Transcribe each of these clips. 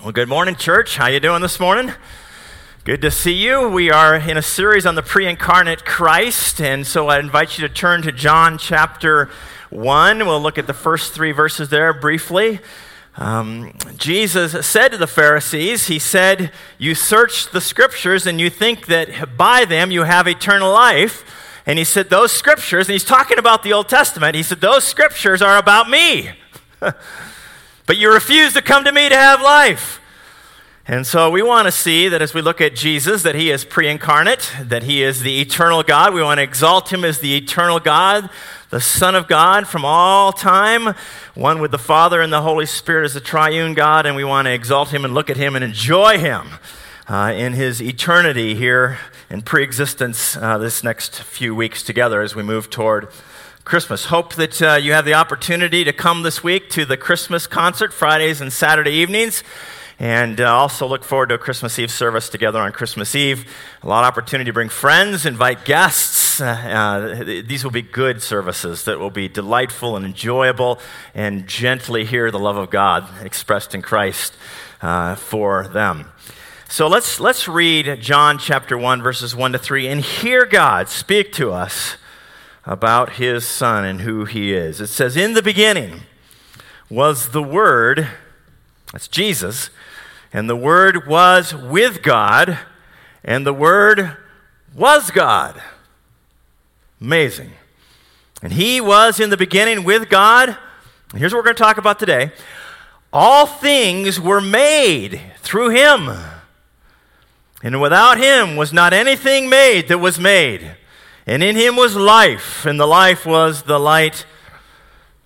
Well, good morning, church. How you doing this morning? Good to see you. We are in a series on the pre-incarnate Christ, and so I invite you to turn to John chapter 1. We'll look at the first three verses there briefly. Um, Jesus said to the Pharisees, He said, You search the scriptures and you think that by them you have eternal life. And He said, Those scriptures, and He's talking about the Old Testament, He said, Those scriptures are about me. but you refuse to come to me to have life. And so we want to see that as we look at Jesus, that he is pre incarnate, that he is the eternal God. We want to exalt him as the eternal God, the Son of God from all time, one with the Father and the Holy Spirit as the triune God. And we want to exalt him and look at him and enjoy him uh, in his eternity here in pre existence uh, this next few weeks together as we move toward Christmas. Hope that uh, you have the opportunity to come this week to the Christmas concert, Fridays and Saturday evenings. And uh, also look forward to a Christmas Eve service together on Christmas Eve. A lot of opportunity to bring friends, invite guests. Uh, uh, these will be good services that will be delightful and enjoyable and gently hear the love of God expressed in Christ uh, for them. So let's, let's read John chapter 1, verses 1 to 3, and hear God speak to us about his son and who he is. It says, In the beginning was the Word, that's Jesus, and the Word was with God, and the Word was God. Amazing. And he was in the beginning with God. And here's what we're going to talk about today. All things were made through him. And without him was not anything made that was made. And in him was life, and the life was the light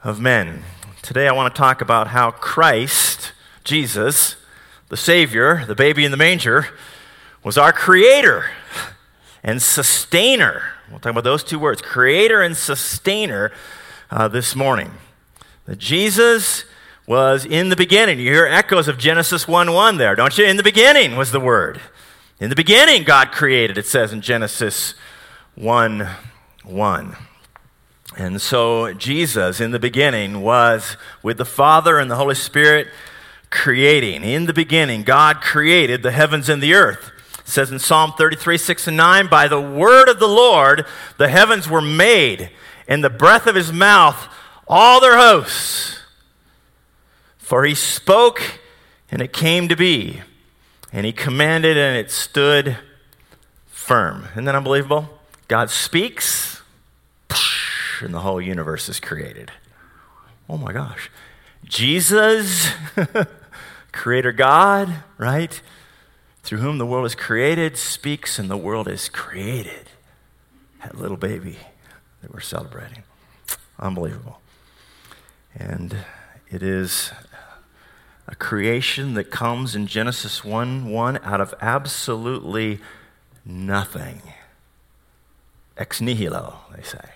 of men. Today I want to talk about how Christ, Jesus, the Savior, the baby in the manger, was our creator and sustainer. We'll talk about those two words creator and sustainer uh, this morning. That Jesus was in the beginning. You hear echoes of Genesis 1 1 there, don't you? In the beginning was the Word. In the beginning, God created, it says in Genesis 1 1. And so Jesus in the beginning was with the Father and the Holy Spirit creating. In the beginning, God created the heavens and the earth. It says in Psalm 33, 6 and 9, by the word of the Lord the heavens were made, and the breath of his mouth all their hosts. For he spoke, and it came to be, and he commanded, and it stood firm. Isn't that unbelievable? God speaks, and the whole universe is created. Oh my gosh. Jesus, Creator God, right? Through whom the world is created, speaks, and the world is created. That little baby that we're celebrating. Unbelievable. And it is a creation that comes in Genesis 1 1 out of absolutely nothing ex nihilo, they say.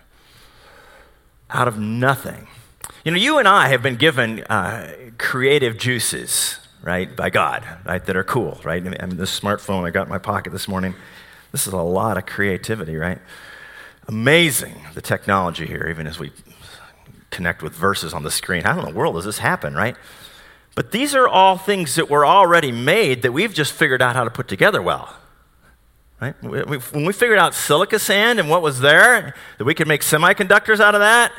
Out of nothing. You know, you and I have been given uh, creative juices, right, by God, right, that are cool, right? I mean, this smartphone I got in my pocket this morning, this is a lot of creativity, right? Amazing, the technology here, even as we connect with verses on the screen. How in the world does this happen, right? But these are all things that were already made that we've just figured out how to put together well. Right? When we figured out silica sand and what was there, that we could make semiconductors out of that.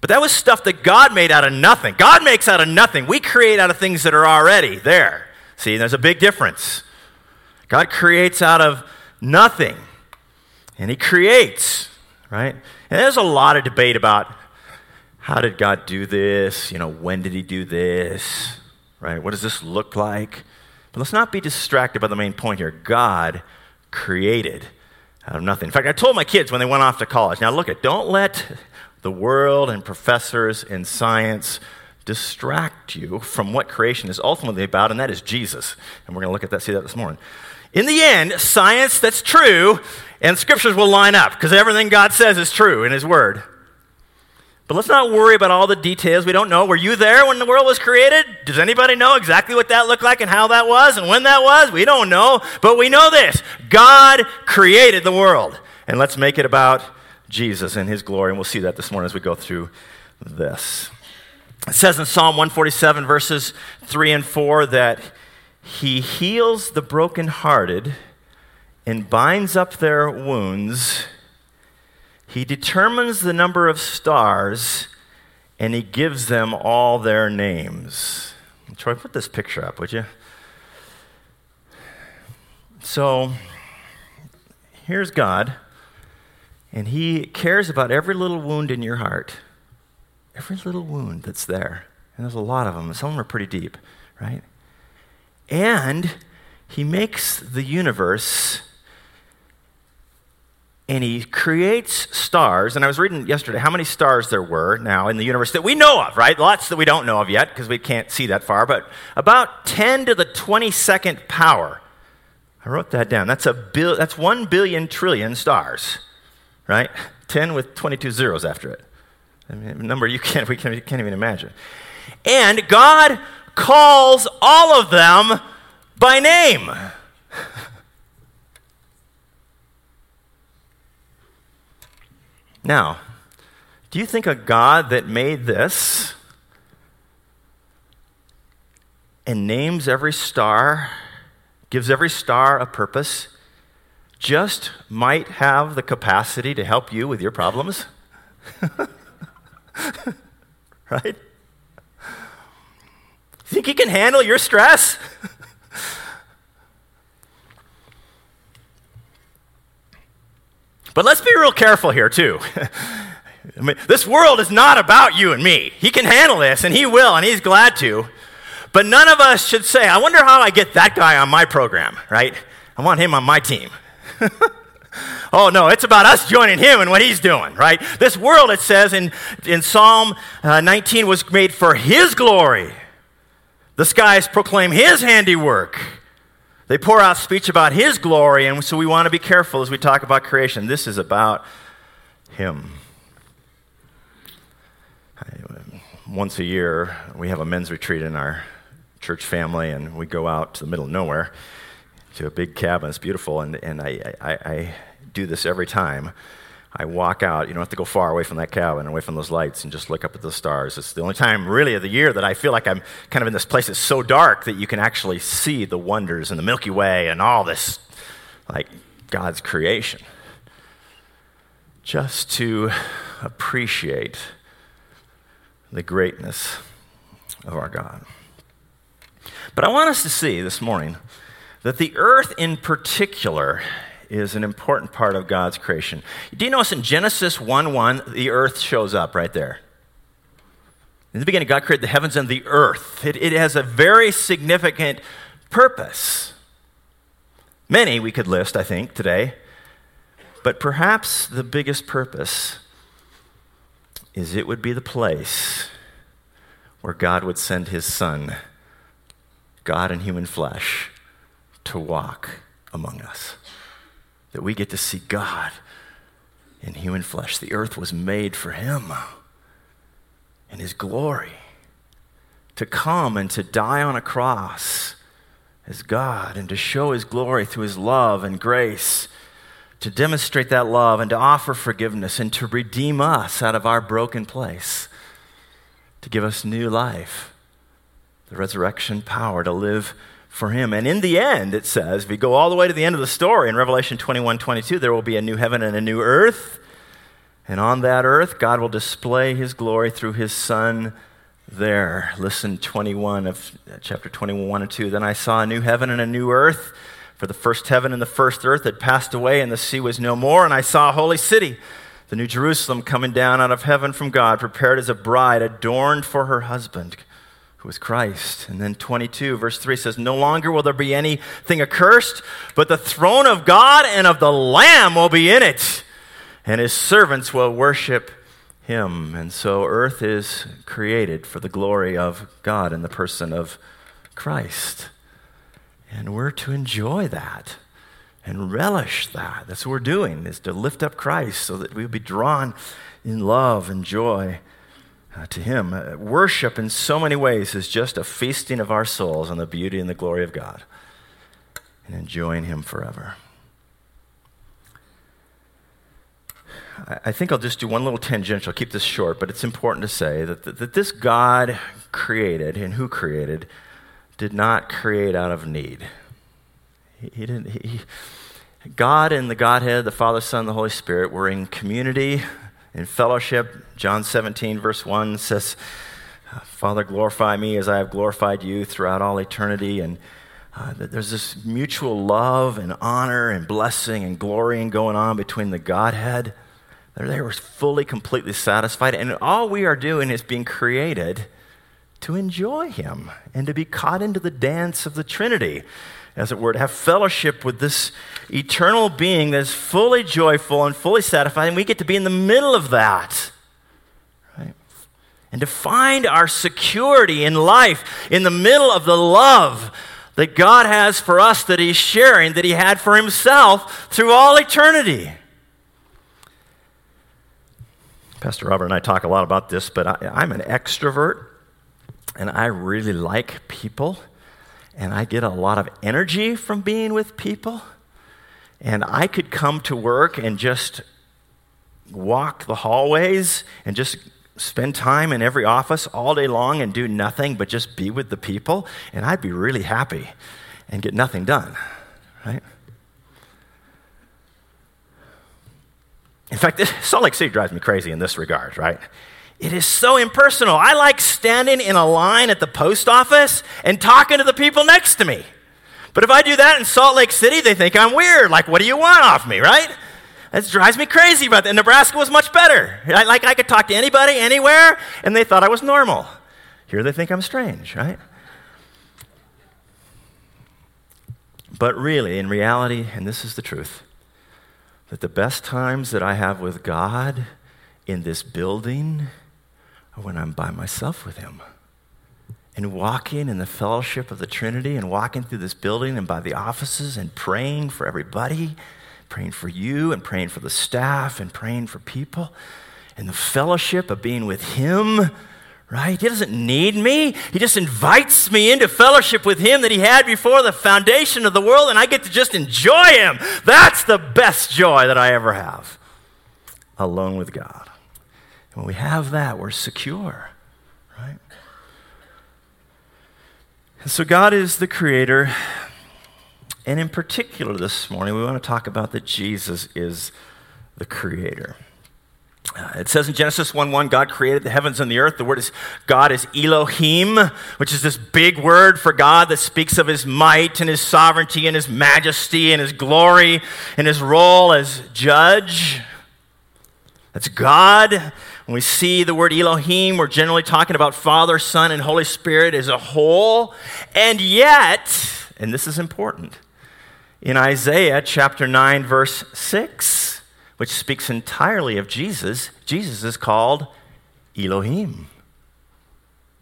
But that was stuff that God made out of nothing. God makes out of nothing. We create out of things that are already there. See, there's a big difference. God creates out of nothing. And He creates, right? And there's a lot of debate about how did God do this? You know, when did He do this? Right? What does this look like? But let's not be distracted by the main point here. God created out of nothing. In fact, I told my kids when they went off to college, now look at, don't let the world and professors in science distract you from what creation is ultimately about, and that is Jesus. And we're going to look at that, see that this morning. In the end, science that's true and scriptures will line up because everything God says is true in His Word. But let's not worry about all the details. We don't know. Were you there when the world was created? Does anybody know exactly what that looked like and how that was and when that was? We don't know. But we know this God created the world. And let's make it about Jesus and his glory. And we'll see that this morning as we go through this. It says in Psalm 147, verses 3 and 4, that he heals the brokenhearted and binds up their wounds. He determines the number of stars and he gives them all their names. Troy, put this picture up, would you? So here's God, and he cares about every little wound in your heart. Every little wound that's there. And there's a lot of them. Some of them are pretty deep, right? And he makes the universe and he creates stars. And I was reading yesterday how many stars there were now in the universe that we know of, right? Lots that we don't know of yet because we can't see that far, but about 10 to the 22nd power. I wrote that down. That's, a bil- that's 1 billion trillion stars, right? 10 with 22 zeros after it. I mean, a number you can't, we can't, can't even imagine. And God calls all of them by name. Now, do you think a God that made this and names every star, gives every star a purpose, just might have the capacity to help you with your problems? right? Think he can handle your stress? But let's be real careful here, too. I mean, this world is not about you and me. He can handle this, and he will, and he's glad to. But none of us should say, I wonder how I get that guy on my program, right? I want him on my team. oh, no, it's about us joining him and what he's doing, right? This world, it says in, in Psalm uh, 19, was made for his glory. The skies proclaim his handiwork. They pour out speech about His glory, and so we want to be careful as we talk about creation. This is about Him. Once a year, we have a men's retreat in our church family, and we go out to the middle of nowhere to a big cabin. It's beautiful, and, and I, I, I do this every time. I walk out. You don't have to go far away from that cabin, away from those lights, and just look up at the stars. It's the only time, really, of the year that I feel like I'm kind of in this place that's so dark that you can actually see the wonders and the Milky Way and all this, like God's creation. Just to appreciate the greatness of our God. But I want us to see this morning that the earth in particular is an important part of God's creation. Do you notice in Genesis 1 1, the earth shows up right there? In the beginning, God created the heavens and the earth. It, it has a very significant purpose. Many we could list, I think, today. But perhaps the biggest purpose is it would be the place where God would send his Son, God in human flesh, to walk among us that we get to see God in human flesh. The earth was made for Him and His glory. To come and to die on a cross as God and to show His glory through His love and grace, to demonstrate that love and to offer forgiveness and to redeem us out of our broken place, to give us new life, the resurrection power to live for him. And in the end, it says, if we go all the way to the end of the story in Revelation 21 22, there will be a new heaven and a new earth. And on that earth, God will display his glory through his Son there. Listen, 21 of uh, chapter 21 and 2. Then I saw a new heaven and a new earth. For the first heaven and the first earth had passed away, and the sea was no more. And I saw a holy city, the new Jerusalem, coming down out of heaven from God, prepared as a bride, adorned for her husband is Christ. And then 22, verse 3 says, No longer will there be anything accursed, but the throne of God and of the Lamb will be in it, and his servants will worship him. And so earth is created for the glory of God in the person of Christ. And we're to enjoy that and relish that. That's what we're doing, is to lift up Christ so that we'll be drawn in love and joy to Him. Uh, worship, in so many ways, is just a feasting of our souls on the beauty and the glory of God and enjoying Him forever. I think I'll just do one little tangential, keep this short, but it's important to say that, that, that this God created and who created did not create out of need. He, he didn't. He, God and the Godhead, the Father, Son, the Holy Spirit, were in community, in fellowship. John 17, verse 1 says, Father, glorify me as I have glorified you throughout all eternity. And uh, there's this mutual love and honor and blessing and glorying going on between the Godhead. They were fully, completely satisfied. And all we are doing is being created to enjoy Him and to be caught into the dance of the Trinity, as it were, to have fellowship with this eternal being that is fully joyful and fully satisfied. And we get to be in the middle of that. Right? And to find our security in life in the middle of the love that God has for us that He's sharing, that He had for Himself through all eternity. Pastor Robert and I talk a lot about this, but I, am an extrovert and I really like people and I get a lot of energy from being with people. And I could come to work and just walk the hallways and just spend time in every office all day long and do nothing but just be with the people, and I'd be really happy and get nothing done, right? In fact, Salt Lake City drives me crazy in this regard, right? It is so impersonal. I like standing in a line at the post office and talking to the people next to me. But if I do that in Salt Lake City, they think I'm weird. Like, what do you want off me, right? That drives me crazy about that. Nebraska was much better. I, like, I could talk to anybody, anywhere, and they thought I was normal. Here they think I'm strange, right? But really, in reality, and this is the truth, that the best times that I have with God in this building are when I'm by myself with Him. And walking in the fellowship of the Trinity and walking through this building and by the offices and praying for everybody, praying for you and praying for the staff and praying for people. And the fellowship of being with Him right? He doesn't need me. He just invites me into fellowship with Him that He had before the foundation of the world, and I get to just enjoy Him. That's the best joy that I ever have, alone with God. When we have that, we're secure, right? And so God is the Creator. And in particular, this morning, we want to talk about that Jesus is the Creator. Uh, it says in Genesis 1 1, God created the heavens and the earth. The word is God is Elohim, which is this big word for God that speaks of his might and his sovereignty and his majesty and his glory and his role as judge. That's God. When we see the word Elohim, we're generally talking about Father, Son, and Holy Spirit as a whole. And yet, and this is important, in Isaiah chapter 9, verse 6, which speaks entirely of Jesus, Jesus is called Elohim.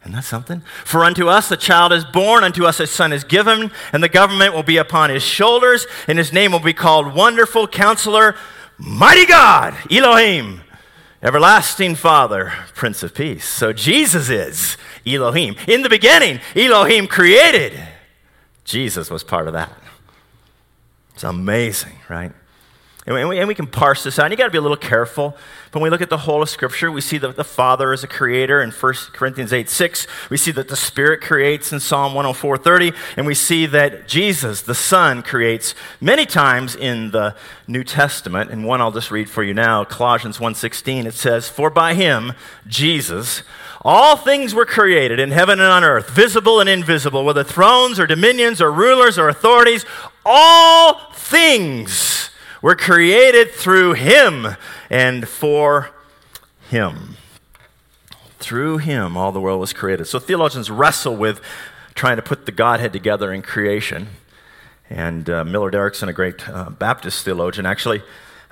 Isn't that something? For unto us a child is born, unto us a son is given, and the government will be upon his shoulders, and his name will be called Wonderful Counselor, Mighty God, Elohim, Everlasting Father, Prince of Peace. So Jesus is Elohim. In the beginning, Elohim created. Jesus was part of that. It's amazing, right? And we, and we can parse this out. You got to be a little careful. But when we look at the whole of Scripture, we see that the Father is a creator in 1 Corinthians 8 6. We see that the Spirit creates in Psalm 104 30. And we see that Jesus, the Son, creates many times in the New Testament. And one I'll just read for you now Colossians 1 16. It says, For by him, Jesus, all things were created in heaven and on earth, visible and invisible, whether thrones or dominions or rulers or authorities, all things were created through him and for him. Through him, all the world was created. So theologians wrestle with trying to put the Godhead together in creation. And uh, Millard Erickson, a great uh, Baptist theologian, actually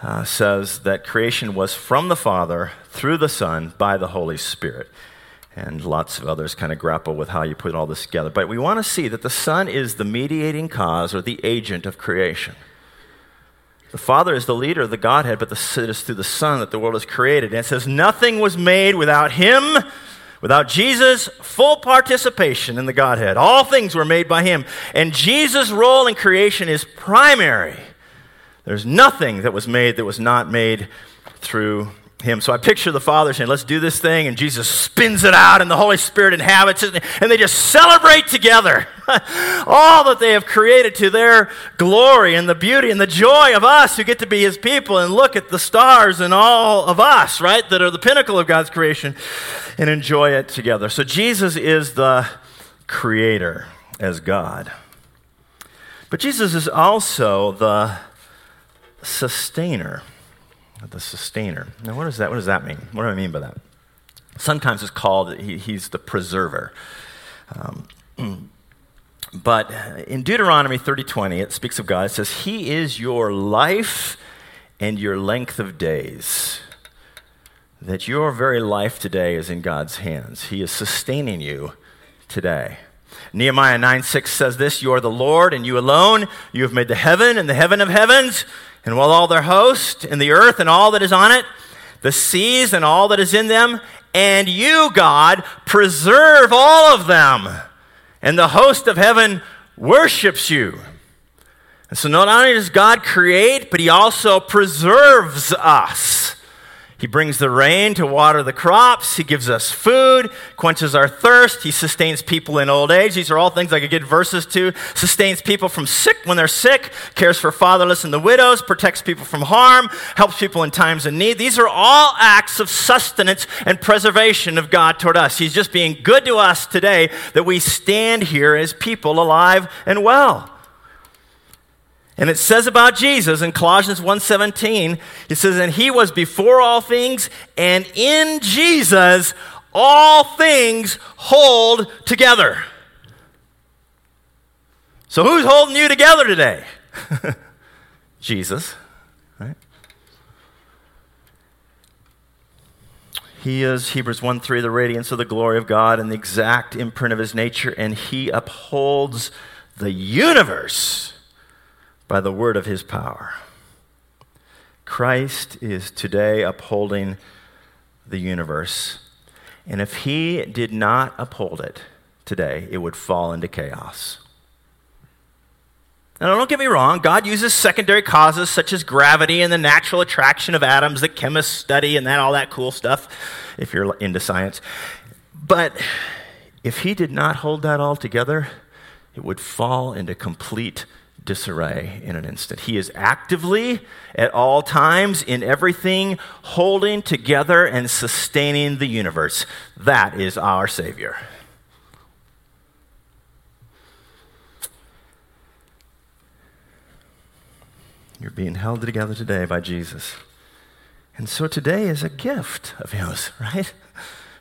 uh, says that creation was from the Father, through the Son, by the Holy Spirit. And lots of others kind of grapple with how you put all this together. But we want to see that the Son is the mediating cause or the agent of creation. The Father is the leader of the Godhead, but the, it is through the Son that the world is created. And it says, Nothing was made without Him, without Jesus' full participation in the Godhead. All things were made by Him. And Jesus' role in creation is primary. There's nothing that was made that was not made through him. So I picture the Father saying, Let's do this thing, and Jesus spins it out, and the Holy Spirit inhabits it, and they just celebrate together all that they have created to their glory and the beauty and the joy of us who get to be his people and look at the stars and all of us, right, that are the pinnacle of God's creation and enjoy it together. So Jesus is the creator as God. But Jesus is also the sustainer. The sustainer. Now, what, is that, what does that mean? What do I mean by that? Sometimes it's called, he, he's the preserver. Um, but in Deuteronomy 30:20, it speaks of God. It says, He is your life and your length of days. That your very life today is in God's hands. He is sustaining you today. Nehemiah 9 6 says this You are the Lord, and you alone. You have made the heaven and the heaven of heavens, and while all their host, and the earth and all that is on it, the seas and all that is in them, and you, God, preserve all of them. And the host of heaven worships you. And so not only does God create, but He also preserves us. He brings the rain to water the crops. He gives us food, quenches our thirst. He sustains people in old age. These are all things I could get verses to. Sustains people from sick when they're sick, cares for fatherless and the widows, protects people from harm, helps people in times of need. These are all acts of sustenance and preservation of God toward us. He's just being good to us today that we stand here as people alive and well. And it says about Jesus in Colossians 1:17, it says and he was before all things and in Jesus all things hold together. So who's holding you together today? Jesus, right? He is, Hebrews 1 3, the radiance of the glory of God and the exact imprint of his nature, and he upholds the universe by the word of his power. Christ is today upholding the universe. And if he did not uphold it today, it would fall into chaos. Now, don't get me wrong, God uses secondary causes such as gravity and the natural attraction of atoms that chemists study and that all that cool stuff, if you're into science. But if he did not hold that all together, it would fall into complete disarray in an instant. He is actively, at all times, in everything, holding together and sustaining the universe. That is our Savior. You're being held together today by Jesus. And so today is a gift of His, right?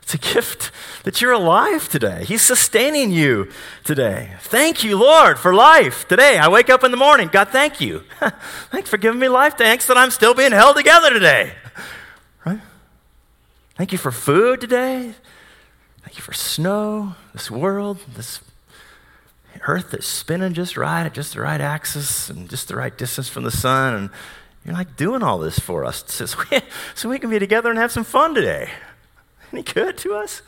It's a gift that you're alive today. He's sustaining you today. Thank you, Lord, for life today. I wake up in the morning. God, thank you. Thanks for giving me life. Thanks that I'm still being held together today. Right? Thank you for food today. Thank you for snow, this world, this earth that's spinning just right at just the right axis and just the right distance from the sun. And you're like doing all this for us so we, so we can be together and have some fun today any good to us?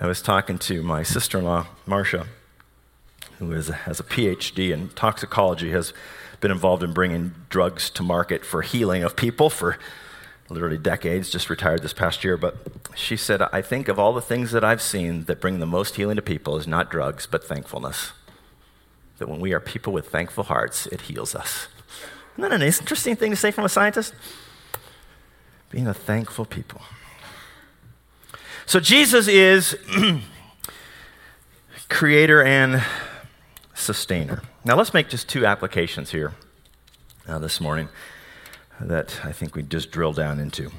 I was talking to my sister in law, Marcia, who is, has a PhD in toxicology, has been involved in bringing drugs to market for healing of people for literally decades, just retired this past year. But she said, I think of all the things that I've seen that bring the most healing to people is not drugs, but thankfulness. That when we are people with thankful hearts, it heals us. Isn't that an interesting thing to say from a scientist? Being a thankful people. So Jesus is creator and sustainer. Now let's make just two applications here uh, this morning that I think we just drill down into.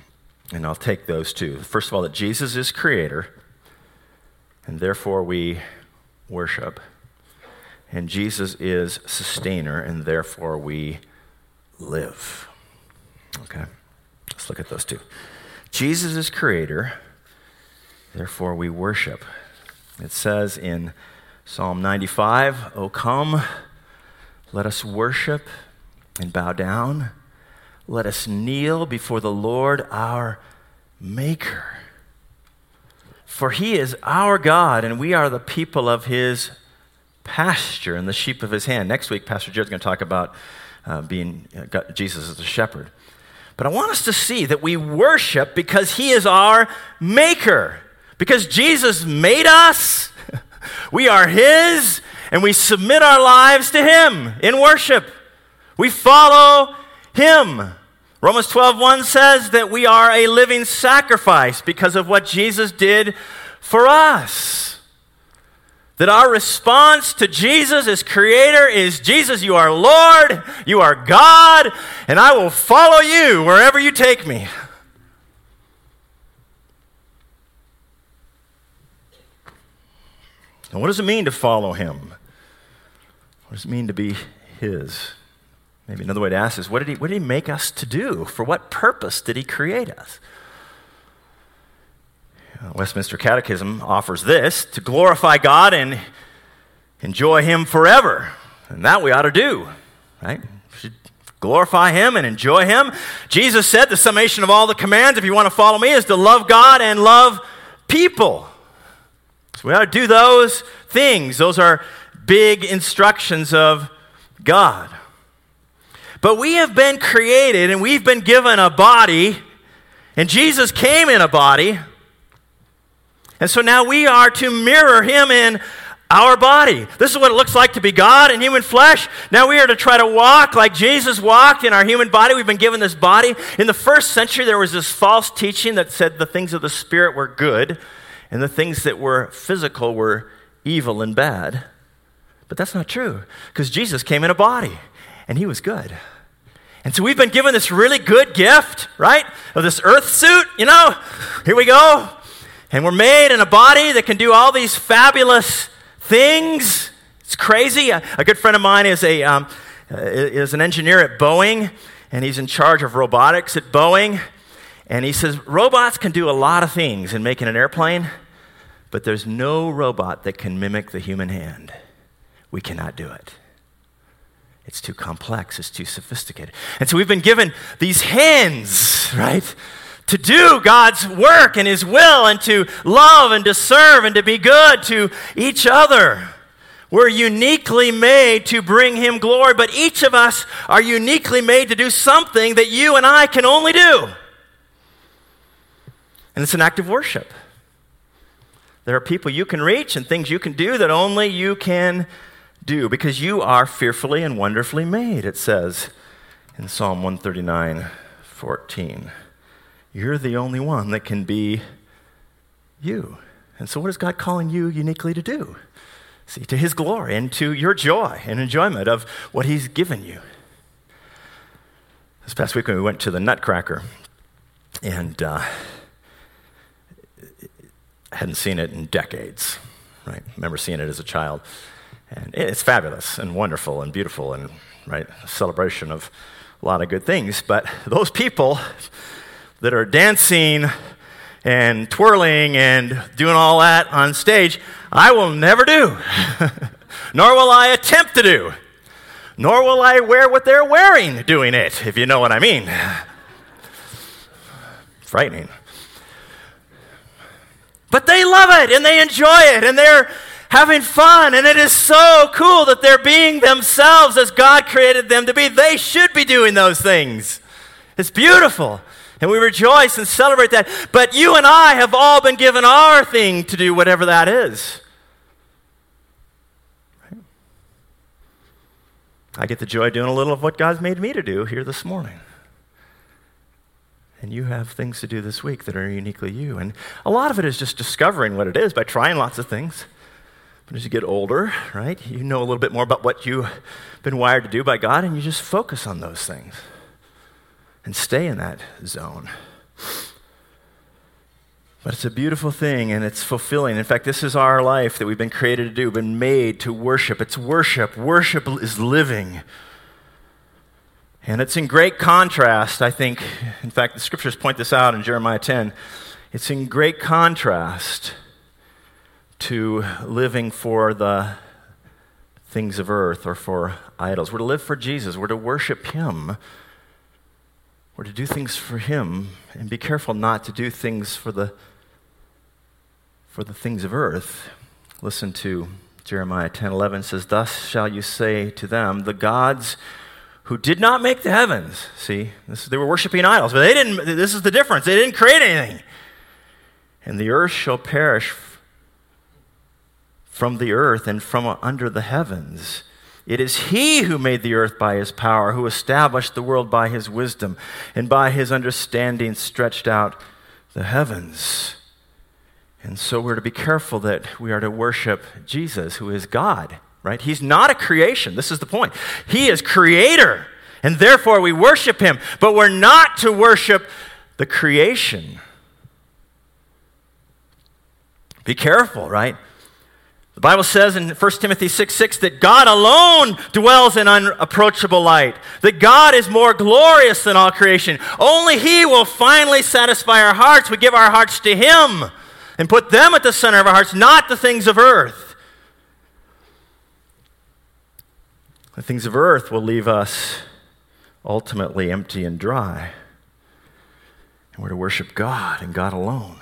And I'll take those two. First of all, that Jesus is creator, and therefore we worship. And Jesus is sustainer, and therefore we live. Okay? Let's look at those two. Jesus is creator, Therefore, we worship. It says in Psalm 95, O come, let us worship and bow down. Let us kneel before the Lord our Maker. For he is our God, and we are the people of his pasture and the sheep of his hand. Next week, Pastor Jared's going to talk about uh, being uh, Jesus as a shepherd. But I want us to see that we worship because he is our maker. Because Jesus made us, we are his, and we submit our lives to him in worship. We follow him. Romans 12:1 says that we are a living sacrifice because of what Jesus did for us. That our response to Jesus as creator is Jesus, you are Lord, you are God, and I will follow you wherever you take me. And what does it mean to follow him? What does it mean to be his? Maybe another way to ask is what did, he, what did he make us to do? For what purpose did he create us? Uh, Westminster Catechism offers this to glorify God and enjoy Him forever. And that we ought to do, right? Should glorify Him and enjoy Him. Jesus said the summation of all the commands, if you want to follow me, is to love God and love people. So we ought to do those things. Those are big instructions of God. But we have been created and we've been given a body, and Jesus came in a body. And so now we are to mirror him in our body. This is what it looks like to be God in human flesh. Now we are to try to walk like Jesus walked in our human body. We've been given this body. In the first century, there was this false teaching that said the things of the Spirit were good and the things that were physical were evil and bad. But that's not true because Jesus came in a body and he was good. And so we've been given this really good gift, right? Of this earth suit, you know? Here we go. And we're made in a body that can do all these fabulous things. It's crazy. A, a good friend of mine is, a, um, is an engineer at Boeing, and he's in charge of robotics at Boeing. And he says robots can do a lot of things in making an airplane, but there's no robot that can mimic the human hand. We cannot do it. It's too complex, it's too sophisticated. And so we've been given these hands, right? To do God's work and His will and to love and to serve and to be good to each other. We're uniquely made to bring Him glory, but each of us are uniquely made to do something that you and I can only do. And it's an act of worship. There are people you can reach and things you can do that only you can do because you are fearfully and wonderfully made, it says in Psalm 139 14. You're the only one that can be you. And so, what is God calling you uniquely to do? See, to His glory and to your joy and enjoyment of what He's given you. This past week, when we went to the Nutcracker, and uh, Hadn't seen it in decades, right? Remember seeing it as a child. And it's fabulous and wonderful and beautiful and, right, a celebration of a lot of good things. But those people that are dancing and twirling and doing all that on stage, I will never do, nor will I attempt to do, nor will I wear what they're wearing doing it, if you know what I mean. Frightening. But they love it and they enjoy it and they're having fun. And it is so cool that they're being themselves as God created them to be. They should be doing those things. It's beautiful. And we rejoice and celebrate that. But you and I have all been given our thing to do, whatever that is. I get the joy doing a little of what God's made me to do here this morning. And you have things to do this week that are uniquely you. And a lot of it is just discovering what it is by trying lots of things. But as you get older, right, you know a little bit more about what you've been wired to do by God, and you just focus on those things and stay in that zone. But it's a beautiful thing and it's fulfilling. In fact, this is our life that we've been created to do, been made to worship. It's worship. Worship is living. And it's in great contrast, I think. In fact, the scriptures point this out in Jeremiah 10. It's in great contrast to living for the things of earth or for idols. We're to live for Jesus, we're to worship Him. We're to do things for Him and be careful not to do things for the, for the things of earth. Listen to Jeremiah 10 11 says, Thus shall you say to them, The gods who did not make the heavens. See, this, they were worshiping idols, but they didn't. This is the difference. They didn't create anything. And the earth shall perish from the earth and from under the heavens. It is he who made the earth by his power, who established the world by his wisdom, and by his understanding stretched out the heavens. And so we're to be careful that we are to worship Jesus, who is God, right? He's not a creation. This is the point. He is creator, and therefore we worship him. But we're not to worship the creation. Be careful, right? The Bible says in 1 Timothy 6 6 that God alone dwells in unapproachable light, that God is more glorious than all creation. Only He will finally satisfy our hearts. We give our hearts to Him and put them at the center of our hearts, not the things of earth. The things of earth will leave us ultimately empty and dry. And we're to worship God and God alone,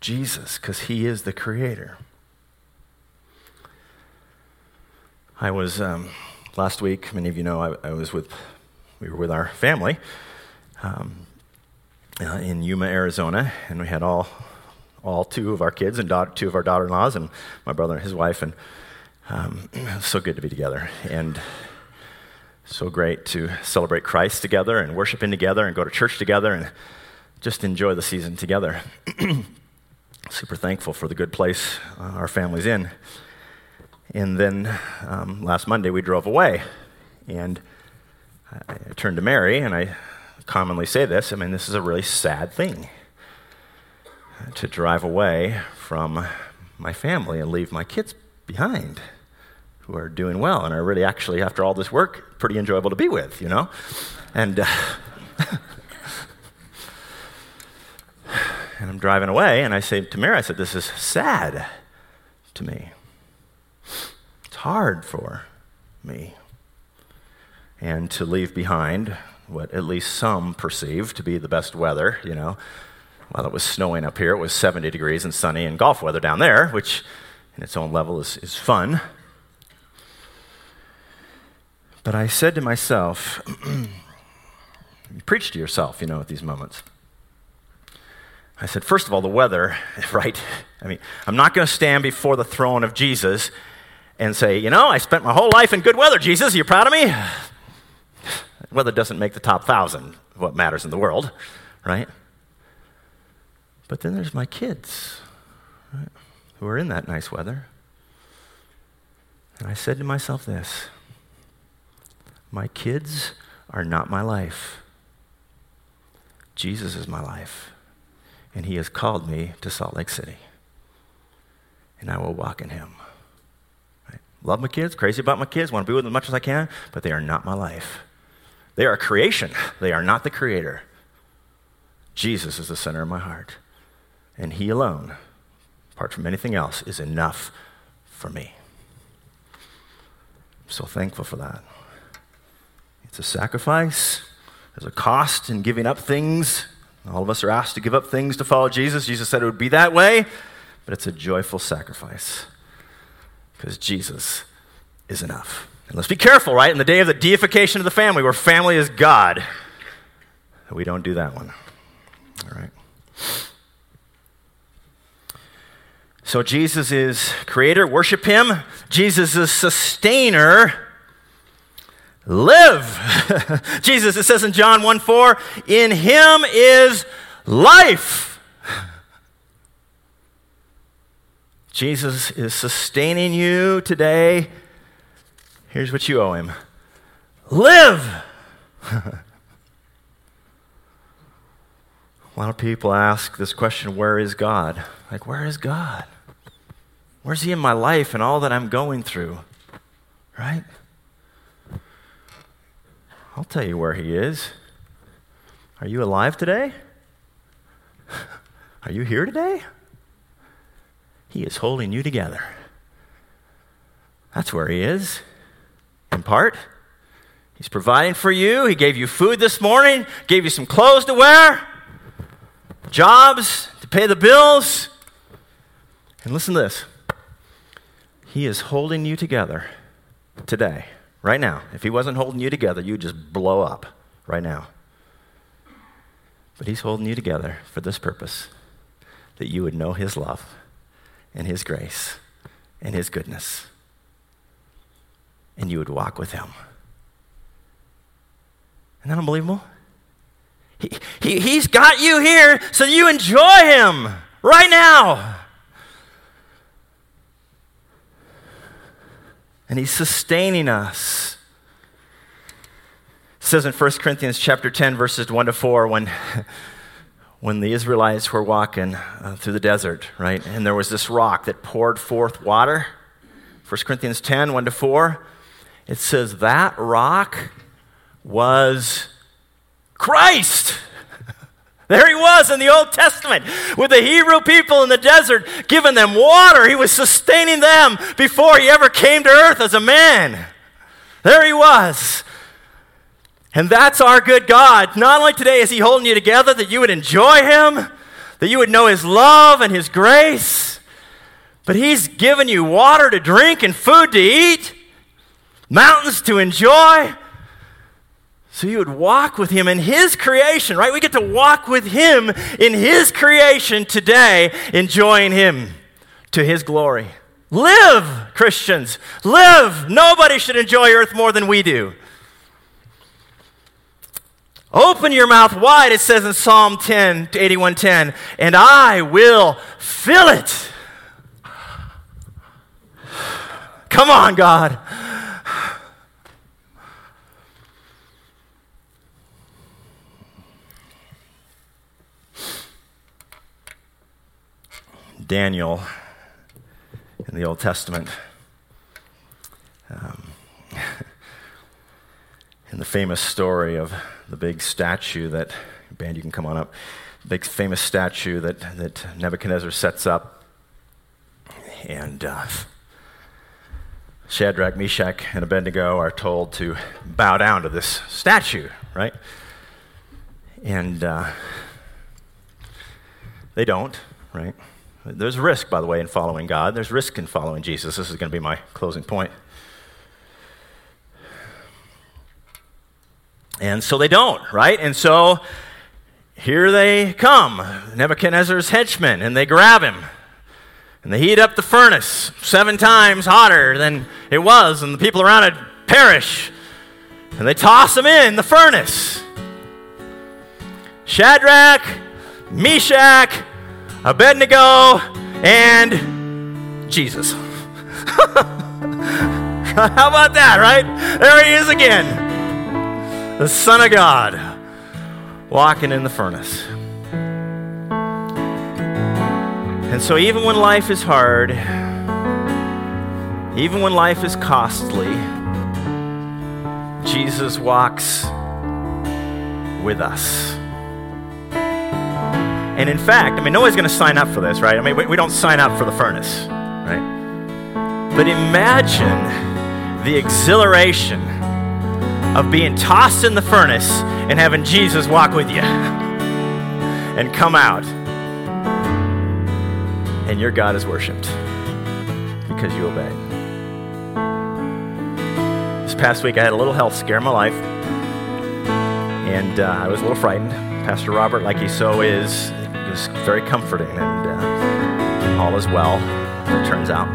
Jesus, because He is the Creator. I was, um, last week, many of you know, I, I, was with, we were with our family um, uh, in Yuma, Arizona, and we had all all two of our kids and daughter, two of our daughter-in-laws and my brother and his wife, and um, so good to be together and so great to celebrate Christ together and worship in together and go to church together and just enjoy the season together. Super thankful for the good place uh, our family's in. And then um, last Monday we drove away, and I, I turned to Mary, and I commonly say this. I mean, this is a really sad thing to drive away from my family and leave my kids behind who are doing well and are really actually, after all this work, pretty enjoyable to be with, you know? And, uh, and I'm driving away, and I say to Mary, I said, This is sad to me. It's hard for me. And to leave behind what at least some perceive to be the best weather, you know, while it was snowing up here, it was 70 degrees and sunny and golf weather down there, which in its own level is, is fun. But I said to myself, preach to yourself, you know, at these moments. I said, first of all, the weather, right? I mean, I'm not going to stand before the throne of Jesus and say, you know, I spent my whole life in good weather, Jesus. Are you proud of me? Weather doesn't make the top thousand, what matters in the world, right? But then there's my kids right, who are in that nice weather. And I said to myself this My kids are not my life. Jesus is my life. And he has called me to Salt Lake City. And I will walk in him. Love my kids, crazy about my kids, want to be with them as much as I can, but they are not my life. They are a creation, they are not the creator. Jesus is the center of my heart and He alone, apart from anything else, is enough for me. I'm so thankful for that. It's a sacrifice, there's a cost in giving up things. All of us are asked to give up things to follow Jesus. Jesus said it would be that way, but it's a joyful sacrifice because Jesus is enough. And let's be careful, right? In the day of the deification of the family, where family is God, we don't do that one. All right. So Jesus is creator, worship him. Jesus is sustainer. Live. Jesus, it says in John 1 4, in him is life. Jesus is sustaining you today. Here's what you owe him live. A lot of people ask this question where is God? Like, where is God? Where's He in my life and all that I'm going through? Right? I'll tell you where He is. Are you alive today? Are you here today? He is holding you together. That's where He is, in part. He's providing for you. He gave you food this morning, gave you some clothes to wear, jobs to pay the bills. And listen to this he is holding you together today, right now. If He wasn't holding you together, you'd just blow up right now. But He's holding you together for this purpose that you would know His love and His grace and His goodness, and you would walk with Him. Isn't that unbelievable? He, he, he's got you here so you enjoy Him right now. And He's sustaining us. It says in 1 Corinthians chapter 10, verses 1 to 4, when, when the Israelites were walking uh, through the desert, right? And there was this rock that poured forth water. 1 Corinthians 10, 1 to 4. It says that rock was Christ. There he was in the Old Testament with the Hebrew people in the desert, giving them water. He was sustaining them before he ever came to earth as a man. There he was. And that's our good God. Not only today is he holding you together that you would enjoy him, that you would know his love and his grace, but he's given you water to drink and food to eat, mountains to enjoy. So you would walk with him in his creation, right? We get to walk with him in his creation today, enjoying him to his glory. Live, Christians. Live. Nobody should enjoy earth more than we do. Open your mouth wide, it says in Psalm 10 to 81:10, and I will fill it. Come on, God. Daniel in the Old Testament. Um, in the famous story of the big statue that, band, you can come on up, big famous statue that, that Nebuchadnezzar sets up. And uh, Shadrach, Meshach, and Abednego are told to bow down to this statue, right? And uh, they don't, right? There's risk, by the way, in following God. There's risk in following Jesus. This is going to be my closing point. And so they don't, right? And so here they come, Nebuchadnezzar's henchmen, and they grab him. And they heat up the furnace seven times hotter than it was, and the people around it perish. And they toss him in the furnace. Shadrach, Meshach, Abednego, and Jesus. How about that, right? There he is again. The Son of God walking in the furnace. And so, even when life is hard, even when life is costly, Jesus walks with us. And in fact, I mean, nobody's going to sign up for this, right? I mean, we, we don't sign up for the furnace, right? But imagine the exhilaration of being tossed in the furnace and having Jesus walk with you and come out. And your God is worshiped because you obeyed. This past week, I had a little health scare in my life, and uh, I was a little frightened. Pastor Robert, like he so is, was very comforting, and uh, all is well, it turns out.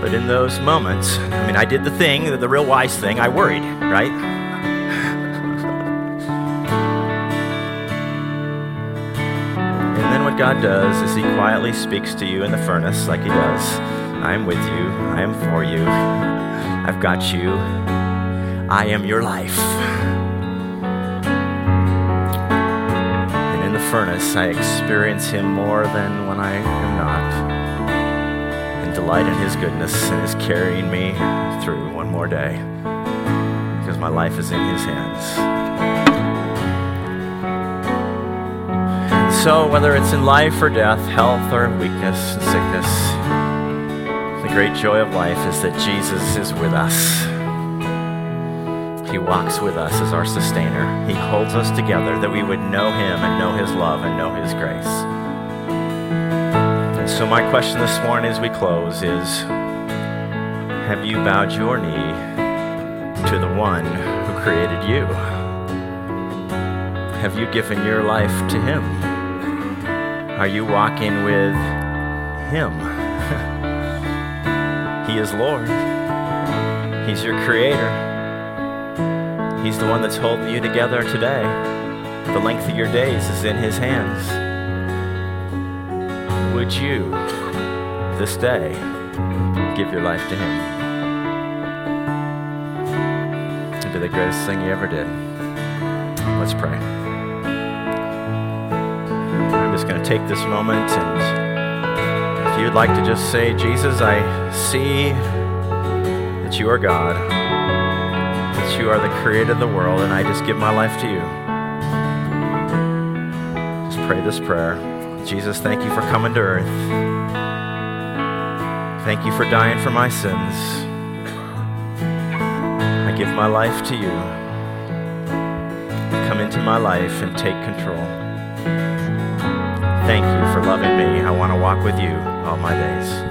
But in those moments, I mean, I did the thing, the real wise thing. I worried, right? and then what God does is He quietly speaks to you in the furnace, like He does. I am with you. I am for you. I've got you. I am your life. Furnace, I experience Him more than when I am not. And delight in His goodness and His carrying me through one more day because my life is in His hands. And so, whether it's in life or death, health or weakness sickness, the great joy of life is that Jesus is with us. He walks with us as our sustainer. He holds us together that we would know Him and know His love and know His grace. And so, my question this morning as we close is Have you bowed your knee to the one who created you? Have you given your life to Him? Are you walking with Him? he is Lord, He's your Creator. He's the one that's holding you together today. The length of your days is in His hands. Would you, this day, give your life to Him? It'd be the greatest thing you ever did. Let's pray. I'm just going to take this moment, and if you'd like to just say, Jesus, I see that you are God, you are the creator of the world, and I just give my life to you. Just pray this prayer. Jesus, thank you for coming to earth. Thank you for dying for my sins. I give my life to you. Come into my life and take control. Thank you for loving me. I want to walk with you all my days.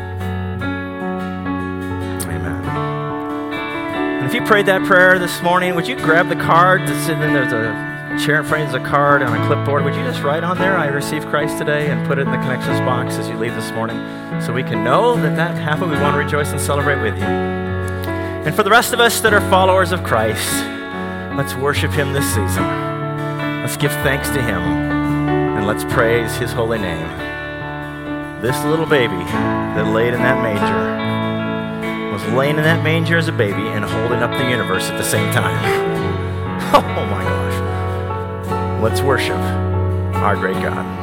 If you prayed that prayer this morning, would you grab the card that's in there? There's a chair in front of you, there's a card on a clipboard. Would you just write on there, I received Christ today, and put it in the connections box as you leave this morning so we can know that that happened? We want to rejoice and celebrate with you. And for the rest of us that are followers of Christ, let's worship Him this season. Let's give thanks to Him, and let's praise His holy name. This little baby that laid in that manger was laying in that manger as a baby and holding up the universe at the same time. Oh my gosh. Let's worship our great God.